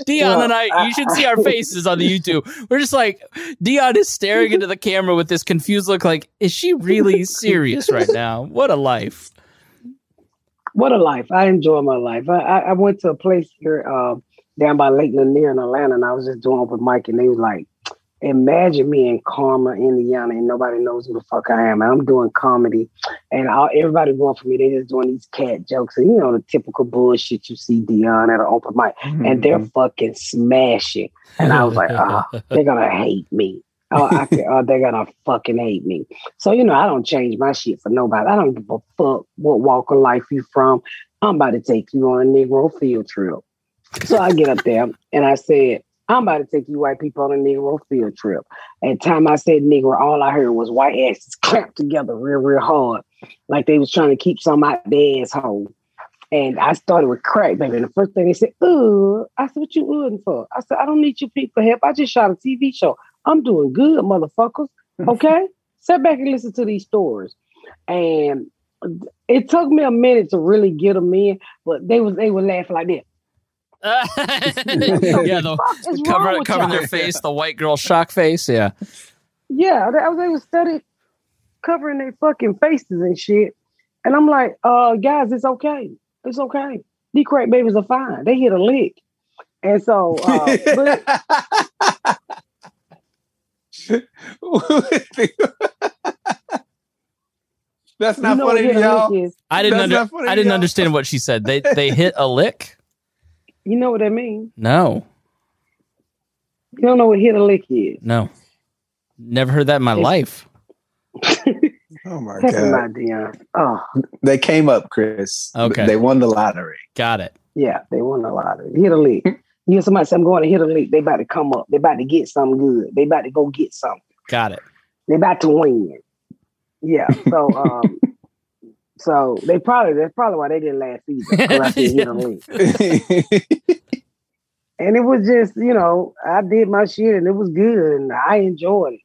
Speaker 1: Dion
Speaker 2: Well,
Speaker 1: and I, you should see our faces on the YouTube. We're just like, Dion is staring into the camera with this confused look like, is she really serious right now? What a life.
Speaker 2: What a life! I enjoy my life. I, I, I went to a place here uh, down by Lake Lanier in Atlanta, and I was just doing with Mike, and they was like, "Imagine me in Carmel, Indiana, and nobody knows who the fuck I am. And I'm doing comedy, and all, everybody going for me. They just doing these cat jokes, and you know the typical bullshit you see Dion at an open mic, and they're mm-hmm. fucking smashing. And I was like, oh, they're gonna hate me. Oh, I can, oh, they're gonna fucking hate me. So you know, I don't change my shit for nobody. I don't give a fuck what walk of life you from. I'm about to take you on a Negro field trip. So I get up there and I said, I'm about to take you white people on a Negro field trip. At the time I said Negro, all I heard was white asses clamped together real, real hard, like they was trying to keep some out their asshole. And I started with crack, baby. And the first thing they said, "Ooh," I said, "What you oohing for?" I said, "I don't need you people help. I just shot a TV show. I'm doing good, motherfuckers. Okay, sit back and listen to these stories." And it took me a minute to really get them in, but they was they were laughing like that.
Speaker 1: yeah, the,
Speaker 2: Fuck is
Speaker 1: cover, covering their face, the white girl shock face. Yeah.
Speaker 2: Yeah, I was able to study covering their fucking faces and shit. And I'm like, uh, guys, it's okay. It's okay. These crack babies are fine. They hit a lick. And so, uh, but
Speaker 3: That's
Speaker 2: you
Speaker 3: not
Speaker 2: know
Speaker 3: funny
Speaker 2: hit
Speaker 3: to
Speaker 2: a
Speaker 3: y'all.
Speaker 1: I didn't
Speaker 3: That's
Speaker 1: under,
Speaker 3: funny
Speaker 1: I didn't
Speaker 3: y'all.
Speaker 1: understand what she said. They they hit a lick?
Speaker 2: You know what that means?
Speaker 1: No.
Speaker 2: You don't know what hit a lick is.
Speaker 1: No. Never heard that in my
Speaker 2: It's-
Speaker 1: life.
Speaker 3: Oh my
Speaker 2: That's
Speaker 3: god!
Speaker 2: my Dion. Oh,
Speaker 3: They came up, Chris.
Speaker 1: Okay.
Speaker 3: They won the lottery.
Speaker 1: Got it.
Speaker 2: yeah, they won the lottery. hit a lick. You hear somebody say, I'm going to hit a lick. They about to come up. They about to get something good. They about to go get something.
Speaker 1: Got it.
Speaker 2: They about to win. Yeah. So um so they probably that's probably why they didn't last either. 'cause I said hit. And it was just, you know, I did my shit and it was good and I enjoyed it.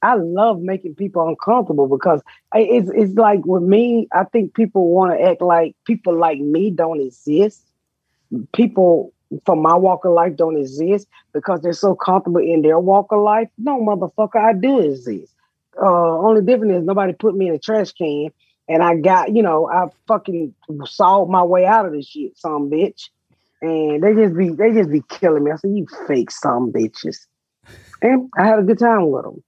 Speaker 2: I love making people uncomfortable because it's it's like with me, I think people want to act like people like me don't exist. People from my walk of life don't exist because they're so comfortable in their walk of life. No, motherfucker, I do exist. Uh, only difference is nobody put me in a trash can and I got, you know, I fucking sawed my way out of this shit, some bitch. And they just be they just be killing me. I said, you fake some bitches. And I had a good time with them.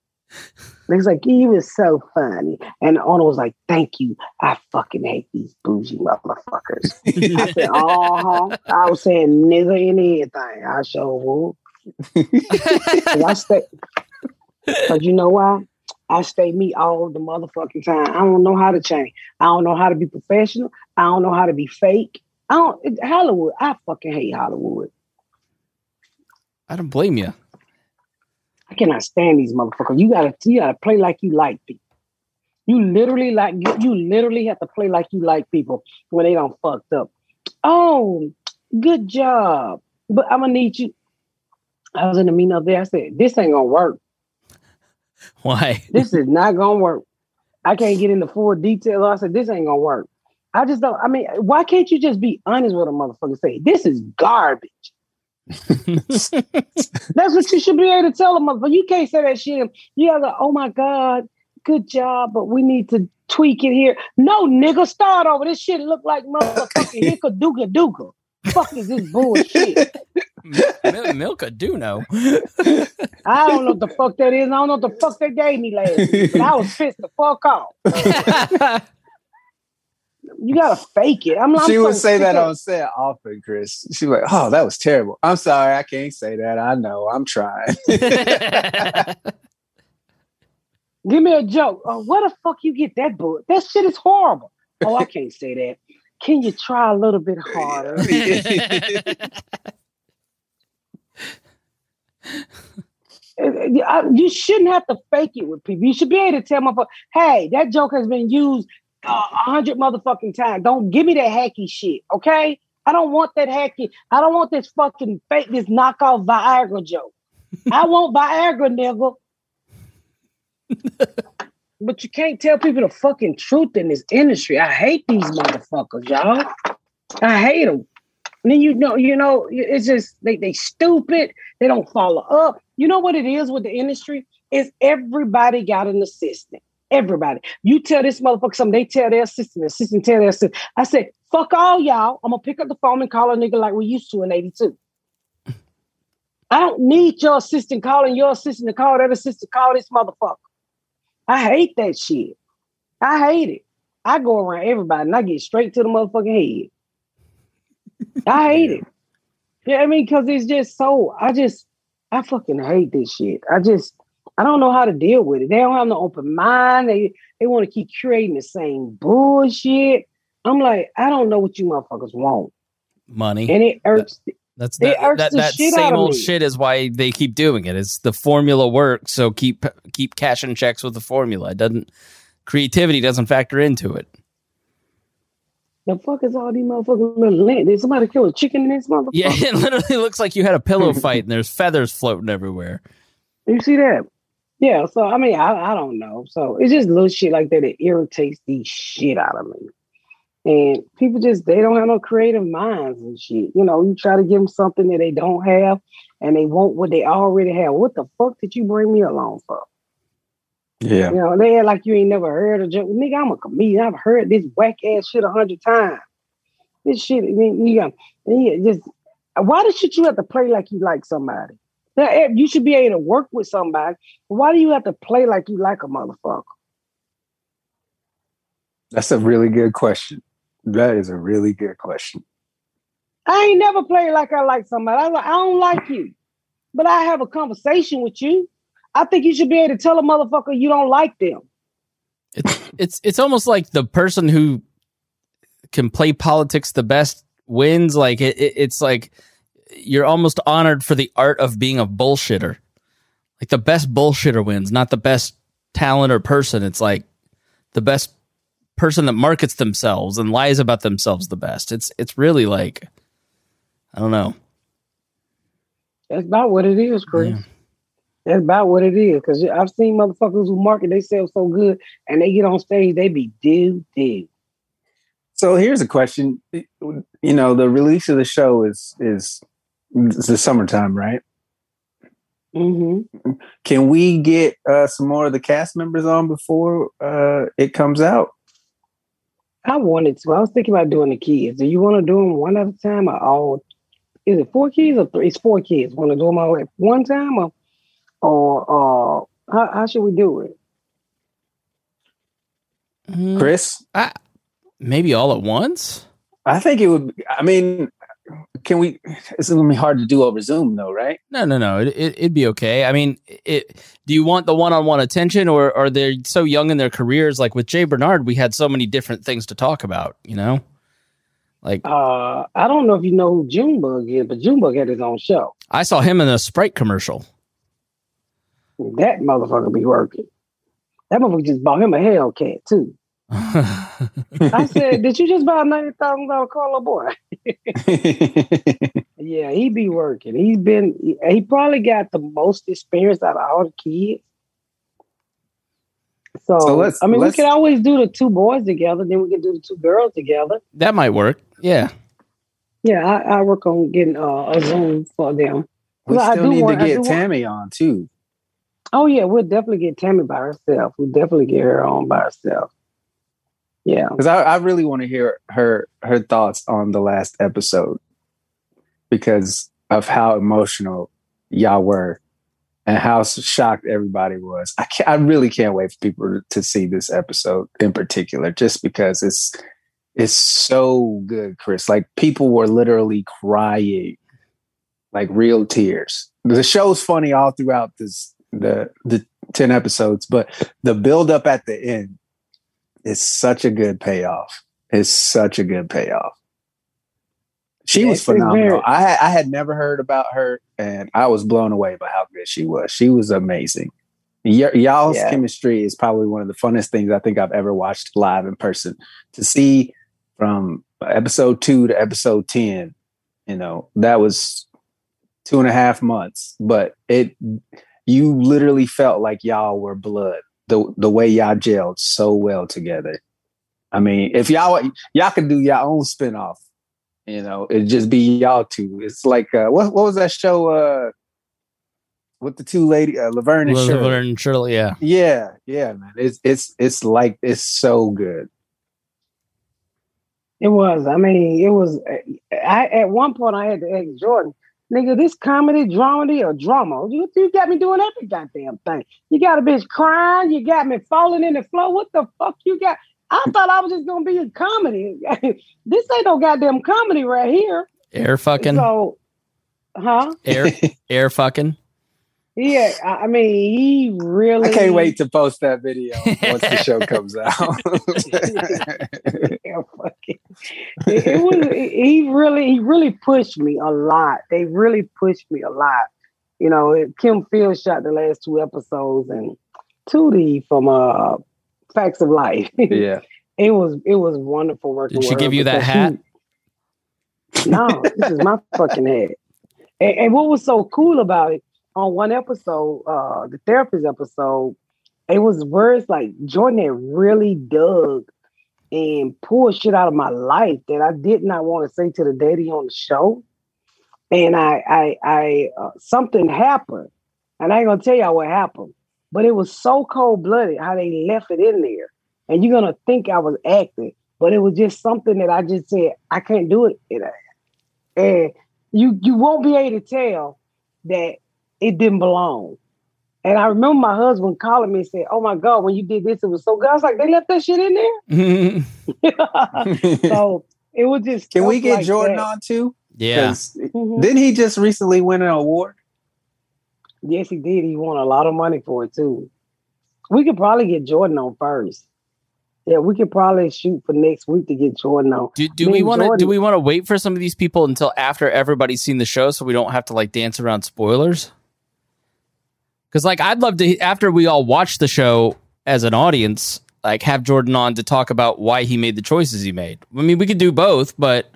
Speaker 2: They was like, you was so funny. And the owner was like, thank you. I fucking hate these bougie motherfuckers. I said, uh-huh. I was saying nigger in anything. I sure would. 'Cause I stay because you know why? I stay me all the motherfucking time. I don't know how to change. I don't know how to be professional. I don't know how to be fake. I don't Hollywood. I fucking hate Hollywood.
Speaker 1: I don't blame you.
Speaker 2: I cannot stand these motherfuckers. You gotta you gotta play like you like people. You literally like you, you literally have to play like you like people when they don't fucked up. Oh, good job. But I'm gonna need you. I was in the meeting up there. I said, this ain't gonna work.
Speaker 1: Why?
Speaker 2: This is not gonna work. I can't get into full detail. I said, this ain't gonna work. I just don't. I mean, why can't you just be honest with a motherfucker? Say this is garbage. That's what you should be able to tell a motherfucker. You can't say that shit. You gotta go, oh my God, good job, but we need to tweak it here. No, nigga, start over. This shit look like motherfucking hicka dooga dooga. Fuck is this bullshit?
Speaker 1: Mil- Milka do know.
Speaker 2: I don't know what the fuck that is. I don't know what the fuck they gave me last week, but I was pissed the fuck off. You gotta fake it. I'm, I'm
Speaker 3: she would say
Speaker 2: sick
Speaker 3: that
Speaker 2: of-
Speaker 3: on set often, Chris. She's like, "Oh, that was terrible. I'm sorry, I can't say that. I know. I'm trying."
Speaker 2: Give me a joke. Oh, where the fuck you get that book? That shit is horrible. Oh, I can't say that. Can you try a little bit harder? Uh, You shouldn't have to fake it with people. You should be able to tell motherfucker, hey, that joke has been used uh, a hundred motherfucking times. Don't give me that hacky shit, okay? I don't want that hacky. I don't want this fucking fake, this knockoff Viagra joke. I want Viagra, nigga. but you can't tell people the fucking truth in this industry. I hate these motherfuckers, y'all. I hate them. And then you know, you know, it's just they they stupid. They don't follow up. You know what it is with the industry? Is everybody got an assistant. Everybody. You tell this motherfucker something, they tell their assistant, assistant tell their assistant. I said, fuck all y'all. I'm gonna pick up the phone and call a nigga like we used to in 82. I don't need your assistant calling your assistant to call that assistant, call this motherfucker. I hate that shit. I hate it. I go around everybody and I get straight to the motherfucking head. I hate it. Yeah, I mean, because it's just so. I just, I fucking hate this shit. I just, I don't know how to deal with it. They don't have no open mind. They they want to keep creating the same bullshit. I'm like, I don't know what you motherfuckers want,
Speaker 1: Money.
Speaker 2: and it irks.
Speaker 1: That's
Speaker 2: It
Speaker 1: that,
Speaker 2: irks
Speaker 1: that,
Speaker 2: the
Speaker 1: that
Speaker 2: out
Speaker 1: same old
Speaker 2: me.
Speaker 1: shit is why they keep doing it. It's the formula works, so keep keep cashing checks with the formula. It doesn't creativity doesn't factor into it.
Speaker 2: The fuck is all these motherfuckers little lint? Did somebody kill a chicken in this motherfucker?
Speaker 1: Yeah, it literally looks like you had a pillow fight and there's feathers floating everywhere.
Speaker 2: You see that? Yeah. So I mean, I, I don't know. So it's just little shit like that that irritates the shit out of me. And people just they don't have no creative minds and shit. You know, you try to give them something that they don't have, and they want what they already have. What the fuck did you bring me along for?
Speaker 3: Yeah.
Speaker 2: You know, they act like you ain't never heard a joke. Nigga, I'm a comedian. I've heard this whack ass shit a hundred times. This shit, I mean, you got you just why the shit you have to play like you like somebody? Now, eh, you should be able to work with somebody. Why do you have to play like you like a motherfucker?
Speaker 3: That's a really good question. That is a really good question.
Speaker 2: I ain't never played like I like somebody. I, I don't like you, but I have a conversation with you. I think you should be able to tell a motherfucker you don't like them.
Speaker 1: It's it's it's almost like the person who can play politics the best wins. Like it, it, it's like you're almost honored for the art of being a bullshitter. Like the best bullshitter wins, not the best talent or person. It's like the best person that markets themselves and lies about themselves the best. It's it's really like I don't know.
Speaker 2: That's about what it is, Chris.
Speaker 1: Yeah.
Speaker 2: That's about what it is. Because I've seen motherfuckers who market themselves so good and they get on stage, they be do do.
Speaker 3: So here's a question. You know, the release of the show is is the summertime, right?
Speaker 2: Mm-hmm.
Speaker 3: Can we get uh, some more of the cast members on before uh, it comes out?
Speaker 2: I wanted to. I was thinking about doing the kids. Do you want to do them one at a time or all? Is it four kids or three? It's four kids. Want to do them all at one time or, or uh, how, how should we do it?
Speaker 1: Mm,
Speaker 3: Chris,
Speaker 1: I- maybe all at once.
Speaker 3: I think it would. I mean, can we? It's gonna be hard to do over Zoom, though, right?
Speaker 1: No, no, no. It, it, it'd be okay. I mean, it. Do you want the one-on-one attention, or are they so young in their careers? Like with J. Bernard, we had so many different things to talk about. You know, Like
Speaker 2: Uh, I don't know if you know who Junebug is, but Junebug had his own show.
Speaker 1: I saw him in a Sprite commercial.
Speaker 2: That motherfucker be working. That motherfucker just bought him a Hellcat too. I said, "Did you just buy a ninety thousand dollar car, boy?" Yeah, he be working. He's been. He, he probably got the most experience out of all the kids. So,
Speaker 3: So let's-
Speaker 2: I mean,
Speaker 3: let's-
Speaker 2: we could always do the two boys together. Then we can do the two girls together.
Speaker 1: that might work. Yeah.
Speaker 2: Yeah, I, I work on getting uh, a Zoom for them.
Speaker 3: we
Speaker 2: Well, I
Speaker 3: still
Speaker 2: do
Speaker 3: need
Speaker 2: want-
Speaker 3: to
Speaker 2: I do
Speaker 3: get
Speaker 2: want-
Speaker 3: Tammy on too.
Speaker 2: Oh yeah, we'll definitely get Tammy by herself. We'll definitely get her on by herself. Yeah.
Speaker 3: because I, I really want to hear her her thoughts on the last episode because of how emotional y'all were and how shocked everybody was. I I really can't wait for people to see this episode in particular, just because it's it's so good, Chris. Like people were literally crying, like real tears. The show's funny all throughout this the the ten episodes, but the build up at the end is such a good payoff. It's such a good payoff. She
Speaker 2: Yeah,
Speaker 3: was phenomenal. I had- I had never heard about her, and I was blown away by how good she was. She was amazing. Y- y'all's
Speaker 2: Yeah.
Speaker 3: chemistry is probably one of the funnest things I think I've ever watched live in person. To see from episode two to episode ten, you know, that was two and a half months, but it you literally felt like y'all were blood. The the way y'all gelled so well together. I mean, if y'all y'all could do your own spinoff, you know, it'd just be y'all two. It's like uh, what what was that show uh with the two lady uh, Laverne and Shirley?
Speaker 1: Laverne and Shirley, yeah.
Speaker 3: Yeah, yeah, man. It's it's it's like it's so good.
Speaker 2: It was. I mean, it was. I at one point I had to ask Jordan, nigga, this comedy, dramedy, or drama? You, you got me doing every goddamn thing. You got a bitch crying. You got me falling in the floor. What the fuck you got? I thought I was just gonna be a comedy. this ain't no goddamn comedy right here.
Speaker 1: Air fucking.
Speaker 2: So, huh?
Speaker 1: Air air fucking.
Speaker 2: Yeah. I, I mean, he really.
Speaker 3: I can't wait to post that video once the show comes out.
Speaker 2: Yeah, fucking- it, it was he really he really pushed me a lot. They really pushed me a lot. You know, Kim Field shot the last two episodes and Tootie from uh Facts of Life.
Speaker 3: yeah.
Speaker 2: it was it was wonderful working.
Speaker 1: Did she give you that hat?
Speaker 2: she- no, this is my fucking hat. And, and what was so cool about it on one episode, uh, the therapist episode, it was words like Jordan had really dug and pull shit out of my life that I did not want to say to the daddy on the show. And I, I, I, uh, something happened, and I ain't gonna tell y'all what happened, but it was so cold blooded how they left it in there, and you're gonna think I was acting, but it was just something that I just said I can't do it, and you you won't be able to tell that it didn't belong. And I remember my husband calling me and said, "Oh my God, when you did this, it was so good." I was like, "They left that shit in there." so it was just.
Speaker 3: Can we get
Speaker 2: like
Speaker 3: Jordan
Speaker 2: that.
Speaker 3: on too?
Speaker 1: yeah.
Speaker 3: 'Cause
Speaker 2: Mhm.
Speaker 3: Didn't he just recently win an award?
Speaker 2: Yes, he did. He won a lot of money for it too. We could probably get Jordan on first. Yeah, we could probably shoot for next week to get Jordan on.
Speaker 1: Do, do we want to do we want to wait for some of these people until after everybody's seen the show so we don't have to like dance around spoilers? Cuz like I'd love to after we all watch the show as an audience like have Jordan on to talk about why he made the choices he made. I mean, we could do both, but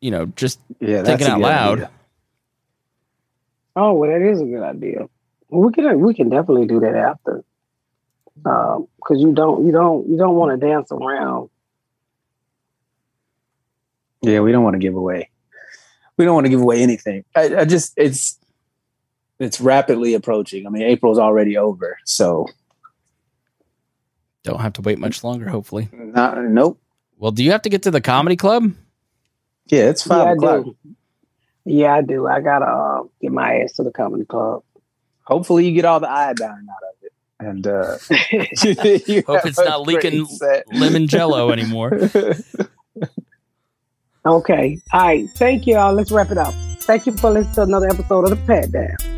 Speaker 1: you know, just
Speaker 3: Yeah,
Speaker 1: Thinking out loud.
Speaker 3: idea.
Speaker 2: Oh, well, that is a good idea. We can uh, we can definitely do that after, um, because you don't you don't you don't want to dance around.
Speaker 3: Yeah, we don't want to give away. We don't want to give away anything. I, I just it's it's rapidly approaching. I mean, April's already over, so
Speaker 1: don't have to wait much longer hopefully.
Speaker 3: not nope.
Speaker 1: Well, do you have to get to the comedy club?
Speaker 3: Yeah, it's five
Speaker 2: yeah,
Speaker 3: o'clock.
Speaker 2: I. Yeah, I do. I gotta uh, get my ass to the comedy club.
Speaker 3: Hopefully, you get all the iodine out of it, and uh, you
Speaker 1: Hope it's not leaking
Speaker 3: set.
Speaker 1: lemon jello anymore.
Speaker 2: Okay. All right. Thank you all. Let's wrap it up. Thank you for listening to another episode of the Pat Down.